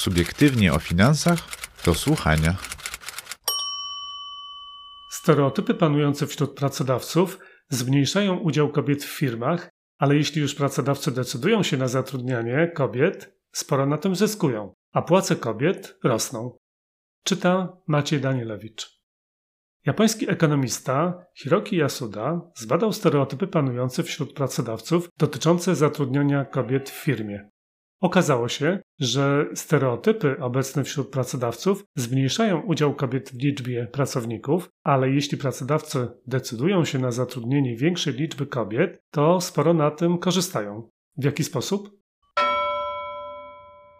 Subiektywnie o finansach do słuchania. Stereotypy panujące wśród pracodawców zmniejszają udział kobiet w firmach, ale jeśli już pracodawcy decydują się na zatrudnianie kobiet, sporo na tym zyskują, a płace kobiet rosną. Czyta Maciej Danielewicz. Japoński ekonomista Hiroki Yasuda zbadał stereotypy panujące wśród pracodawców dotyczące zatrudniania kobiet w firmie. Okazało się, że stereotypy obecne wśród pracodawców zmniejszają udział kobiet w liczbie pracowników, ale jeśli pracodawcy decydują się na zatrudnienie większej liczby kobiet, to sporo na tym korzystają. W jaki sposób?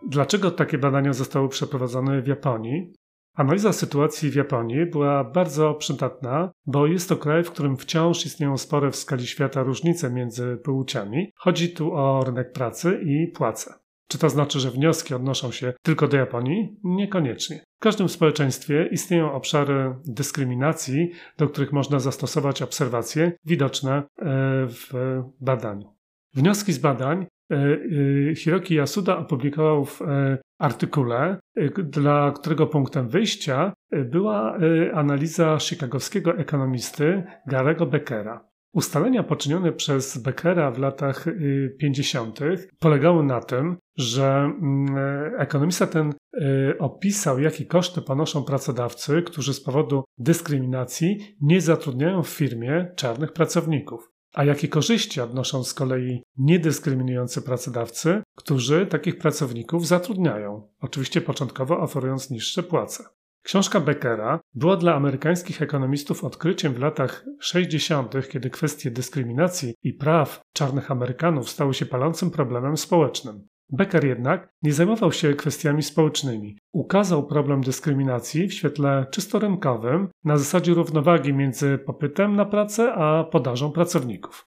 Dlaczego takie badania zostały przeprowadzone w Japonii? Analiza sytuacji w Japonii była bardzo przydatna, bo jest to kraj, w którym wciąż istnieją spore w skali świata różnice między płciami. Chodzi tu o rynek pracy i płace. Czy to znaczy, że wnioski odnoszą się tylko do Japonii? Niekoniecznie. W każdym społeczeństwie istnieją obszary dyskryminacji, do których można zastosować obserwacje widoczne e, w badaniu. Wnioski z badań e, e, Hiroki Yasuda opublikował w artykule, dla którego punktem wyjścia była analiza chicagowskiego ekonomisty Garego Beckera. Ustalenia poczynione przez Beckera w latach 50. Y, polegały na tym, że mm, ekonomista ten y, opisał, jakie koszty ponoszą pracodawcy, którzy z powodu dyskryminacji nie zatrudniają w firmie czarnych pracowników. A jakie korzyści odnoszą z kolei niedyskryminujący pracodawcy, którzy takich pracowników zatrudniają, oczywiście początkowo oferując niższe płace. Książka Beckera była dla amerykańskich ekonomistów odkryciem w latach 60., kiedy kwestie dyskryminacji i praw czarnych Amerykanów stały się palącym problemem społecznym. Becker jednak nie zajmował się kwestiami społecznymi. Ukazał problem dyskryminacji w świetle czysto rynkowym, na zasadzie równowagi między popytem na pracę a podażą pracowników.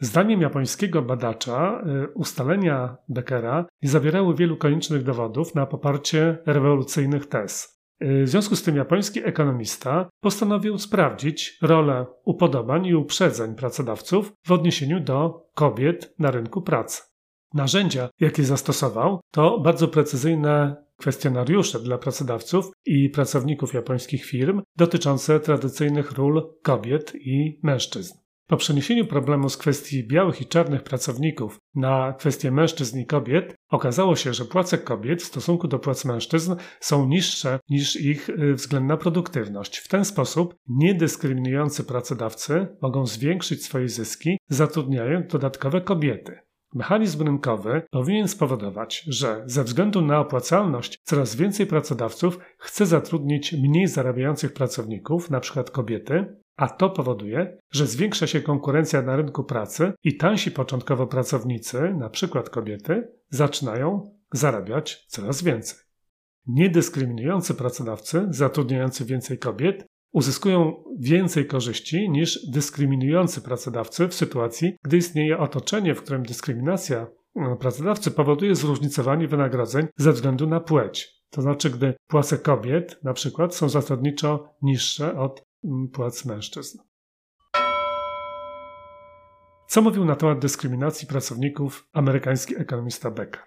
Zdaniem japońskiego badacza y, ustalenia Beckera nie zawierały wielu koniecznych dowodów na poparcie rewolucyjnych tez. W związku z tym japoński ekonomista postanowił sprawdzić rolę upodobań i uprzedzeń pracodawców w odniesieniu do kobiet na rynku pracy. Narzędzia, jakie zastosował, to bardzo precyzyjne kwestionariusze dla pracodawców i pracowników japońskich firm dotyczące tradycyjnych ról kobiet i mężczyzn. Po przeniesieniu problemu z kwestii białych i czarnych pracowników na kwestie mężczyzn i kobiet, okazało się, że płace kobiet w stosunku do płac mężczyzn są niższe niż ich y, względna produktywność. W ten sposób niedyskryminujący pracodawcy mogą zwiększyć swoje zyski, zatrudniając dodatkowe kobiety. Mechanizm rynkowy powinien spowodować, że ze względu na opłacalność coraz więcej pracodawców chce zatrudnić mniej zarabiających pracowników, np. kobiety, a to powoduje, że zwiększa się konkurencja na rynku pracy i tańsi początkowo pracownicy, np. kobiety, zaczynają zarabiać coraz więcej. Niedyskryminujący pracodawcy zatrudniający więcej kobiet uzyskują więcej korzyści niż dyskryminujący pracodawcy w sytuacji, gdy istnieje otoczenie, w którym dyskryminacja e, pracodawcy powoduje zróżnicowanie wynagrodzeń ze względu na płeć. To znaczy, gdy płace kobiet na przykład są zasadniczo niższe od płac mężczyzn. Co mówił na temat dyskryminacji pracowników amerykański ekonomista Becker?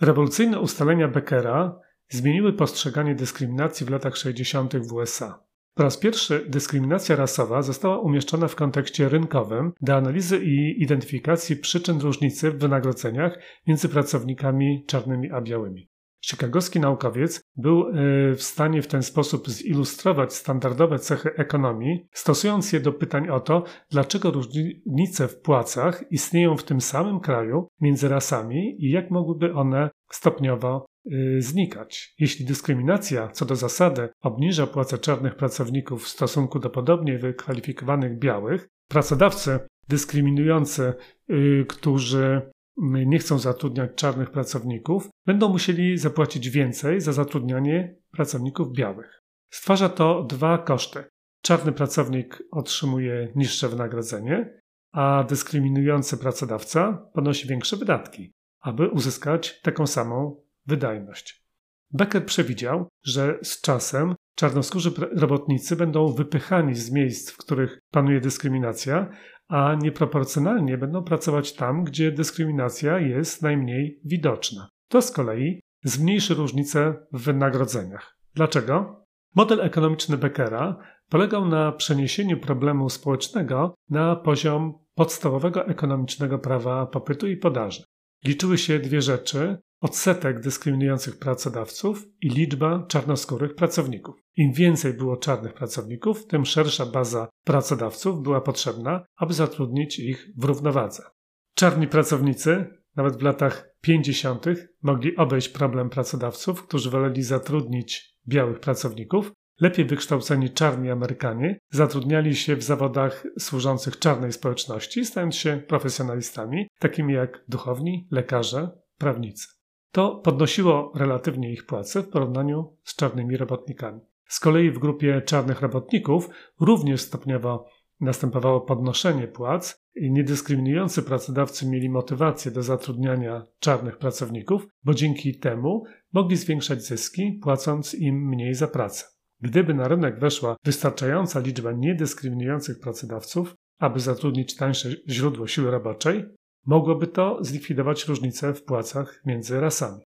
Rewolucyjne ustalenia Beckera zmieniły postrzeganie dyskryminacji w latach 60. w USA. Po raz pierwszy dyskryminacja rasowa została umieszczona w kontekście rynkowym do analizy i identyfikacji przyczyn różnicy w wynagrodzeniach między pracownikami czarnymi a białymi. Chicagowski naukowiec był e, w stanie w ten sposób zilustrować standardowe cechy ekonomii, stosując je do pytań o to, dlaczego różnice w płacach istnieją w tym samym kraju między rasami i jak mogłyby one stopniowo Y, znikać. Jeśli dyskryminacja co do zasady obniża płace czarnych pracowników w stosunku do podobnie wykwalifikowanych białych, pracodawcy dyskryminujący, y, którzy nie chcą zatrudniać czarnych pracowników, będą musieli zapłacić więcej za zatrudnianie pracowników białych. Stwarza to dwa koszty. Czarny pracownik otrzymuje niższe wynagrodzenie, a dyskryminujący pracodawca ponosi większe wydatki, aby uzyskać taką samą wydajność. Becker przewidział, że z czasem czarnoskórzy robotnicy będą wypychani z miejsc, w których panuje dyskryminacja, a nieproporcjonalnie będą pracować tam, gdzie dyskryminacja jest najmniej widoczna. To z kolei zmniejszy różnice w wynagrodzeniach. Dlaczego? Model ekonomiczny Beckera polegał na przeniesieniu problemu społecznego na poziom podstawowego ekonomicznego prawa popytu i podaży. Liczyły się dwie rzeczy: odsetek dyskryminujących pracodawców i liczba czarnoskórych pracowników. Im więcej było czarnych pracowników, tym szersza baza pracodawców była potrzebna, aby zatrudnić ich w równowadze. Czarni pracownicy, nawet w latach 50., mogli obejść problem pracodawców, którzy woleli zatrudnić białych pracowników. Lepiej wykształceni czarni Amerykanie zatrudniali się w zawodach służących czarnej społeczności, stając się profesjonalistami, takimi jak duchowni, lekarze, prawnicy. To podnosiło relatywnie ich płace w porównaniu z czarnymi robotnikami. Z kolei w grupie czarnych robotników również stopniowo następowało podnoszenie płac i niedyskryminujący pracodawcy mieli motywację do zatrudniania czarnych pracowników, bo dzięki temu mogli zwiększać zyski, płacąc im mniej za pracę. Gdyby na rynek weszła wystarczająca liczba niedyskryminujących pracodawców, aby zatrudnić tańsze źródło siły roboczej, mogłoby to zlikwidować różnice w płacach między rasami.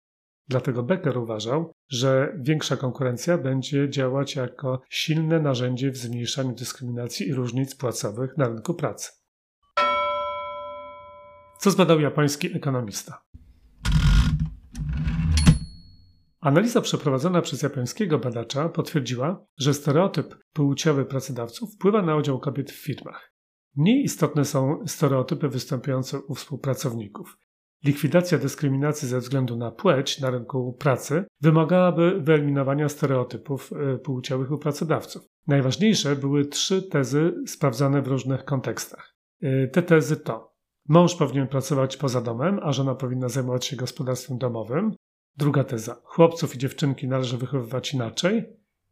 Dlatego Becker uważał, że większa konkurencja będzie działać jako silne narzędzie w zmniejszaniu dyskryminacji i różnic płacowych na rynku pracy. Co zbadał japoński ekonomista? Analiza przeprowadzona przez japońskiego badacza potwierdziła, że stereotyp płciowy pracodawców wpływa na udział kobiet w firmach. Mniej istotne są stereotypy występujące u współpracowników. Likwidacja dyskryminacji ze względu na płeć na rynku pracy wymagałaby wyeliminowania stereotypów e, płciowych u pracodawców. Najważniejsze były trzy tezy sprawdzane w różnych kontekstach. E, te tezy to mąż powinien pracować poza domem, a żona powinna zajmować się gospodarstwem domowym. Druga teza chłopców i dziewczynki należy wychowywać inaczej.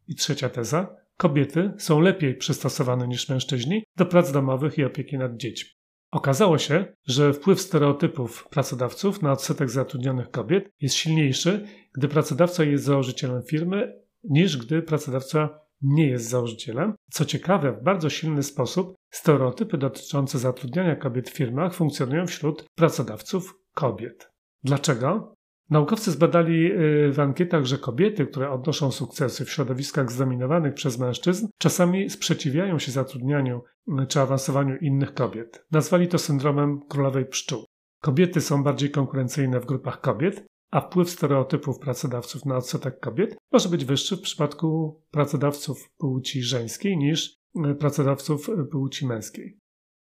I trzecia teza kobiety są lepiej przystosowane niż mężczyźni do prac domowych i opieki nad dziećmi. Okazało się, że wpływ stereotypów pracodawców na odsetek zatrudnionych kobiet jest silniejszy, gdy pracodawca jest założycielem firmy, niż gdy pracodawca nie jest założycielem. Co ciekawe, w bardzo silny sposób stereotypy dotyczące zatrudniania kobiet w firmach funkcjonują wśród pracodawców kobiet. Dlaczego? Naukowcy zbadali y, w ankietach, że kobiety, które odnoszą sukcesy w środowiskach zdominowanych przez mężczyzn, czasami sprzeciwiają się zatrudnianiu y, czy awansowaniu innych kobiet. Nazwali to syndromem królowej pszczół. Kobiety są bardziej konkurencyjne w grupach kobiet, a wpływ stereotypów pracodawców na odsetek kobiet może być wyższy w przypadku pracodawców płci żeńskiej niż y, pracodawców płci męskiej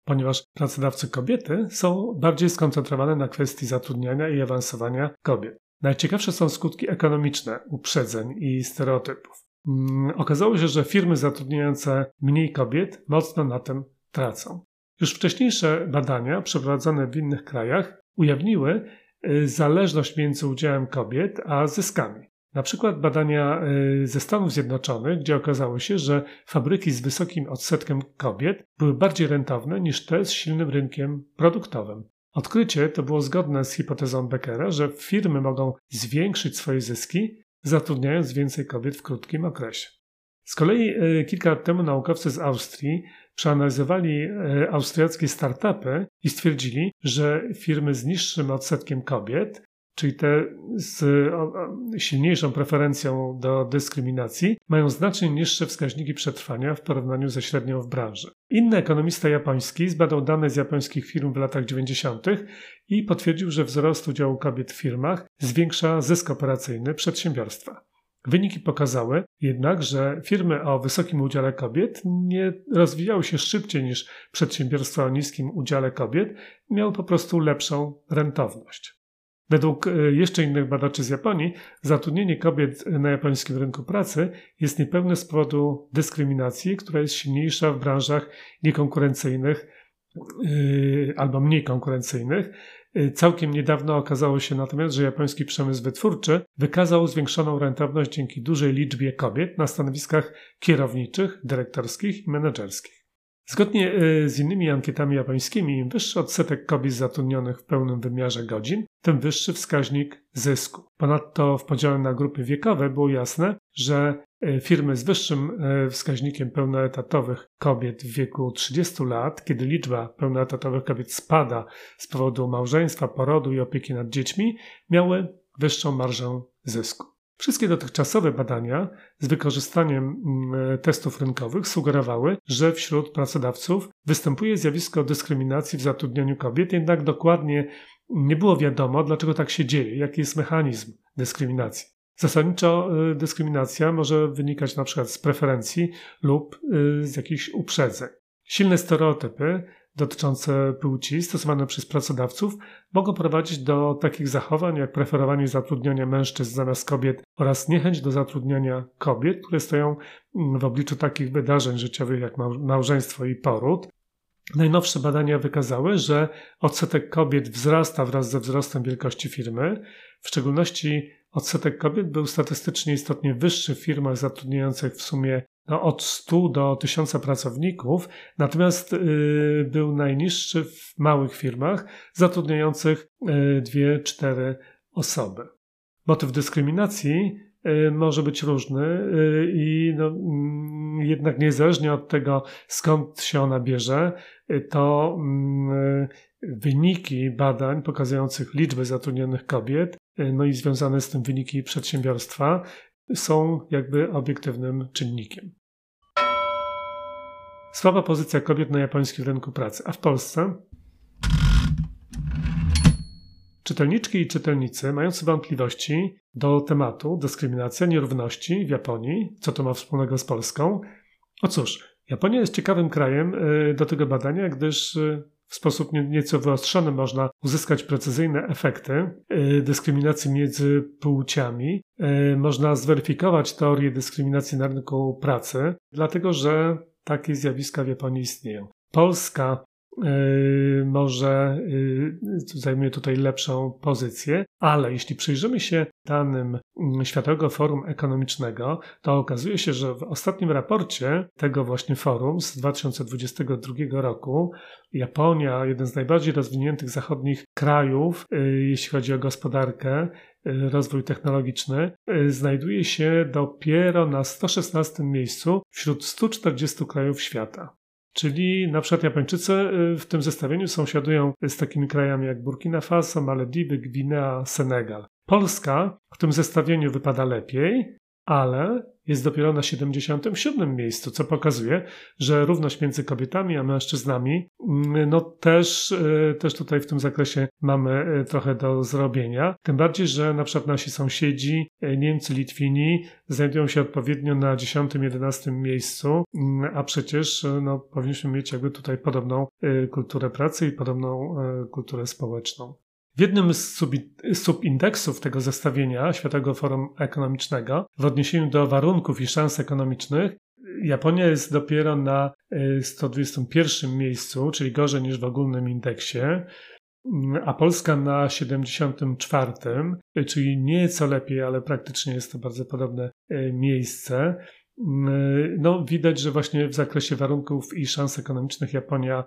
ponieważ pracodawcy kobiety są bardziej skoncentrowane na kwestii zatrudniania i awansowania kobiet. Najciekawsze są skutki ekonomiczne uprzedzeń i stereotypów. Mm, okazało się, że firmy zatrudniające mniej kobiet mocno na tym tracą. Już wcześniejsze badania przeprowadzone w innych krajach ujawniły y, zależność między udziałem kobiet a zyskami. Na przykład badania y, ze Stanów Zjednoczonych, gdzie okazało się, że fabryki z wysokim odsetkiem kobiet były bardziej rentowne niż te z silnym rynkiem produktowym. Odkrycie to było zgodne z hipotezą Beckera, że firmy mogą zwiększyć swoje zyski, zatrudniając więcej kobiet w krótkim okresie. Z kolei y, kilka lat temu naukowcy z Austrii przeanalizowali y, austriackie startupy i stwierdzili, że firmy z niższym odsetkiem kobiet czyli te z silniejszą preferencją do dyskryminacji, mają znacznie niższe wskaźniki przetrwania w porównaniu ze średnią w branży. Inny ekonomista japoński zbadał dane z japońskich firm w latach 90. i potwierdził, że wzrost udziału kobiet w firmach zwiększa zysk operacyjny przedsiębiorstwa. Wyniki pokazały jednak, że firmy o wysokim udziale kobiet nie rozwijały się szybciej niż przedsiębiorstwa o niskim udziale kobiet, miały po prostu lepszą rentowność. Według e, jeszcze innych badaczy z Japonii, zatrudnienie kobiet na japońskim rynku pracy jest niepełne z powodu dyskryminacji, która jest silniejsza w branżach niekonkurencyjnych yy, albo mniej konkurencyjnych. Yy, całkiem niedawno okazało się natomiast, że japoński przemysł wytwórczy wykazał zwiększoną rentowność dzięki dużej liczbie kobiet na stanowiskach kierowniczych, dyrektorskich i menedżerskich. Zgodnie y, z innymi ankietami japońskimi, im wyższy odsetek kobiet zatrudnionych w pełnym wymiarze godzin, tym wyższy wskaźnik zysku. Ponadto w podziale na grupy wiekowe było jasne, że y, firmy z wyższym y, wskaźnikiem pełnoetatowych kobiet w wieku 30 lat, kiedy liczba pełnoetatowych kobiet spada z powodu małżeństwa, porodu i opieki nad dziećmi, miały wyższą marżę zysku. Wszystkie dotychczasowe badania z wykorzystaniem mm, testów rynkowych sugerowały, że wśród pracodawców występuje zjawisko dyskryminacji w zatrudnianiu kobiet, jednak dokładnie nie było wiadomo, dlaczego tak się dzieje, jaki jest mechanizm dyskryminacji. Zasadniczo y, dyskryminacja może wynikać przykład z preferencji lub y, z jakichś uprzedzeń. Silne stereotypy dotyczące płci stosowane przez pracodawców mogą prowadzić do takich zachowań jak preferowanie zatrudniania mężczyzn zamiast kobiet oraz niechęć do zatrudniania kobiet, które stoją w obliczu takich wydarzeń życiowych jak małżeństwo i poród. Najnowsze badania wykazały, że odsetek kobiet wzrasta wraz ze wzrostem wielkości firmy. W szczególności odsetek kobiet był statystycznie istotnie wyższy w firmach zatrudniających w sumie no, od 100 do 1000 pracowników, natomiast y, był najniższy w małych firmach zatrudniających 2-4 y, osoby. Motyw dyskryminacji y, może być różny y, i no, mm, jednak niezależnie od tego, skąd się ona bierze, to mm, wyniki badań pokazujących liczbę zatrudnionych kobiet, no i związane z tym wyniki przedsiębiorstwa, są jakby obiektywnym czynnikiem. Słaba pozycja kobiet na japońskim rynku pracy, a w Polsce? Czytelniczki i czytelnicy mający wątpliwości do tematu dyskryminacja, nierówności w Japonii, co to ma wspólnego z Polską? O cóż, Japonia jest ciekawym krajem y, do tego badania, gdyż y, w sposób nieco wyostrzony można uzyskać precyzyjne efekty y, dyskryminacji między płciami. Y, można zweryfikować teorię dyskryminacji na rynku pracy, dlatego że takie zjawiska w Japonii istnieją. Polska może yy, zajmuje tutaj lepszą pozycję, ale jeśli przyjrzymy się danym mm, Światowego Forum Ekonomicznego, to okazuje się, że w ostatnim raporcie tego właśnie forum z 2022 roku Japonia, jeden z najbardziej rozwiniętych zachodnich krajów, yy, jeśli chodzi o gospodarkę, rozwój technologiczny, znajduje się dopiero na 116 miejscu wśród 140 krajów świata. Czyli na przykład Japończycy y, w tym zestawieniu sąsiadują z takimi krajami jak Burkina Faso, Malediwy, Gwinea, Senegal. Polska w tym zestawieniu wypada lepiej, ale jest dopiero na 77 miejscu, co pokazuje, że równość między kobietami a mężczyznami, mm, no też, e, też tutaj w tym zakresie mamy e, trochę do zrobienia. Tym bardziej, że na przykład nasi sąsiedzi, e, Niemcy, Litwini, znajdują się odpowiednio na 10-11 miejscu, mm, a przecież no, powinniśmy mieć jakby tutaj podobną kulturę pracy i podobną kulturę społeczną. W jednym z subindeksów tego zestawienia Światowego Forum Ekonomicznego w odniesieniu do warunków i szans ekonomicznych Japonia jest dopiero na 121 y, miejscu, czyli gorzej niż w ogólnym indeksie, a Polska na 74, y, czyli nieco lepiej, ale praktycznie jest to bardzo podobne y, miejsce. No, widać, że właśnie w zakresie warunków i szans ekonomicznych Japonia,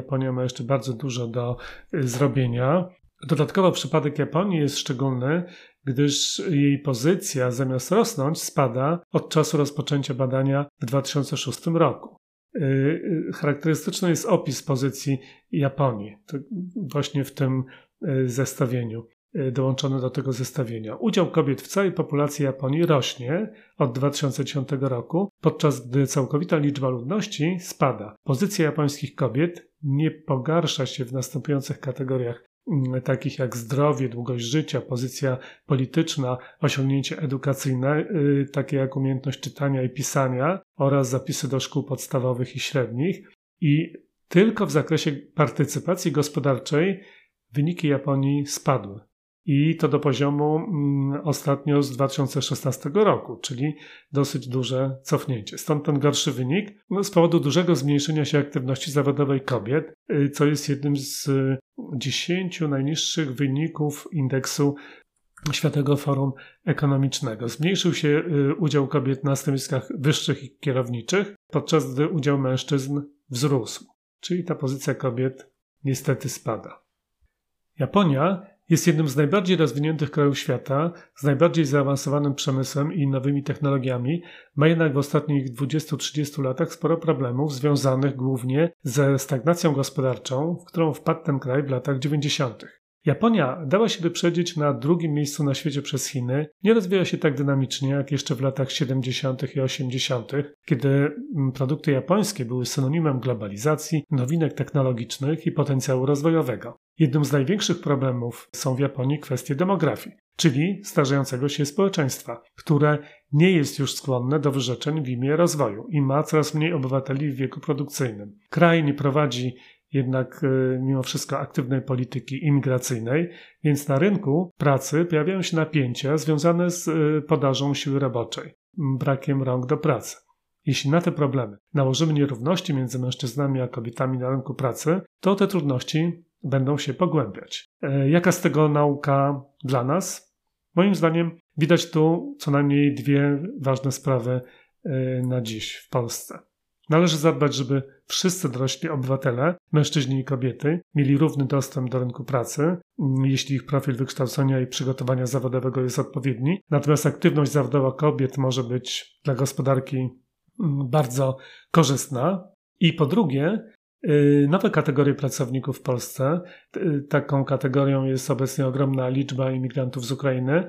Japonia ma jeszcze bardzo dużo do y, zrobienia. Dodatkowo przypadek Japonii jest szczególny, gdyż jej pozycja zamiast rosnąć spada od czasu rozpoczęcia badania w 2006 roku. Y, y, charakterystyczny jest opis pozycji Japonii, właśnie w tym zestawieniu. Y, dołączone do tego zestawienia. Udział kobiet w całej populacji Japonii rośnie od 2010 roku, podczas gdy całkowita liczba ludności spada. Pozycja japońskich kobiet nie pogarsza się w następujących kategoriach mm, takich jak zdrowie, długość życia, pozycja polityczna, osiągnięcie edukacyjne, y, takie jak umiejętność czytania i pisania oraz zapisy do szkół podstawowych i średnich. I tylko w zakresie partycypacji gospodarczej wyniki Japonii spadły i to do poziomu mm, ostatnio z 2016 roku, czyli dosyć duże cofnięcie. Stąd ten gorszy wynik no, z powodu dużego zmniejszenia się aktywności zawodowej kobiet, y, co jest jednym z 10 najniższych wyników indeksu Światowego Forum Ekonomicznego. Zmniejszył się y, udział kobiet na stanowiskach wyższych i kierowniczych, podczas gdy udział mężczyzn wzrósł. Czyli ta pozycja kobiet niestety spada. Japonia jest jednym z najbardziej rozwiniętych krajów świata, z najbardziej zaawansowanym przemysłem i nowymi technologiami, ma jednak w ostatnich 20-30 latach sporo problemów związanych głównie ze stagnacją gospodarczą, w którą wpadł ten kraj w latach 90. Japonia dała się wyprzedzić na drugim miejscu na świecie przez Chiny, nie rozwija się tak dynamicznie jak jeszcze w latach 70. i 80., kiedy mm, produkty japońskie były synonimem globalizacji, nowinek technologicznych i potencjału rozwojowego. Jednym z największych problemów są w Japonii kwestie demografii, czyli starzejącego się społeczeństwa, które nie jest już skłonne do wyrzeczeń w imię rozwoju i ma coraz mniej obywateli w wieku produkcyjnym. Kraj nie prowadzi jednak e, mimo wszystko aktywnej polityki imigracyjnej, więc na rynku pracy pojawiają się napięcia związane z e, podażą siły roboczej, brakiem rąk do pracy. Jeśli na te problemy nałożymy nierówności między mężczyznami a kobietami na rynku pracy, to te trudności będą się pogłębiać. E, jaka z tego nauka dla nas? Moim zdaniem widać tu co najmniej dwie ważne sprawy na dziś w Polsce. Należy zadbać, żeby wszyscy dorośli obywatele, mężczyźni i kobiety, mieli równy dostęp do rynku pracy, mm, jeśli ich profil wykształcenia i przygotowania zawodowego jest odpowiedni. Natomiast aktywność zawodowa kobiet może być dla gospodarki mm, bardzo korzystna. I po drugie, nowe kategorie pracowników w Polsce. Y, taką kategorią jest obecnie ogromna liczba imigrantów z Ukrainy,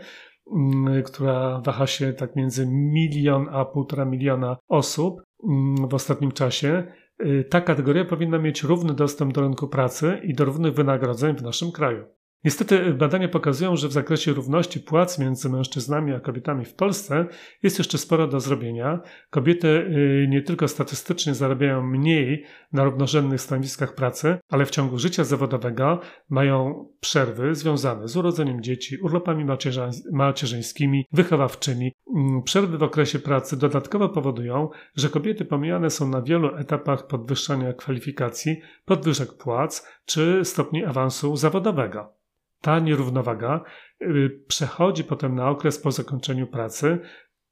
mm, która waha się tak między milion a półtora miliona osób. Mm, w ostatnim czasie, y, ta kategoria powinna mieć równy dostęp do rynku pracy i do równych wynagrodzeń w naszym kraju. Niestety badania pokazują, że w zakresie równości płac między mężczyznami a kobietami w Polsce jest jeszcze sporo do zrobienia. Kobiety y, nie tylko statystycznie zarabiają mniej na równorzędnych stanowiskach pracy, ale w ciągu życia zawodowego mają przerwy związane z urodzeniem dzieci, urlopami macierzyńskimi, wychowawczymi. Mm, przerwy w okresie pracy dodatkowo powodują, że kobiety pomijane są na wielu etapach podwyższania kwalifikacji, podwyżek płac czy stopni awansu zawodowego ta nierównowaga y, przechodzi potem na okres po zakończeniu pracy.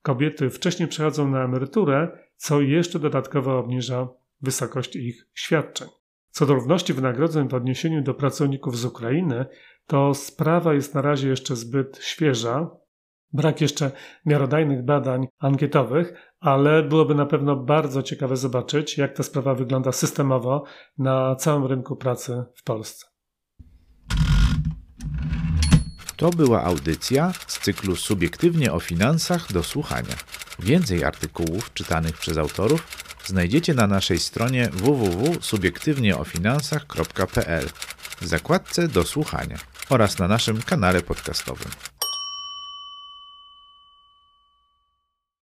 Kobiety wcześniej przechodzą na emeryturę, co jeszcze dodatkowo obniża wysokość ich świadczeń. Co do równości wynagrodzeń w odniesieniu do pracowników z Ukrainy, to sprawa jest na razie jeszcze zbyt świeża. Brak jeszcze miarodajnych badań ankietowych, ale byłoby na pewno bardzo ciekawe zobaczyć, jak ta sprawa wygląda systemowo na całym rynku pracy w Polsce. To była audycja z cyklu Subiektywnie o finansach do słuchania. Więcej artykułów czytanych przez autorów znajdziecie na naszej stronie www.subiektywnieofinansach.pl w zakładce do słuchania oraz na naszym kanale podcastowym.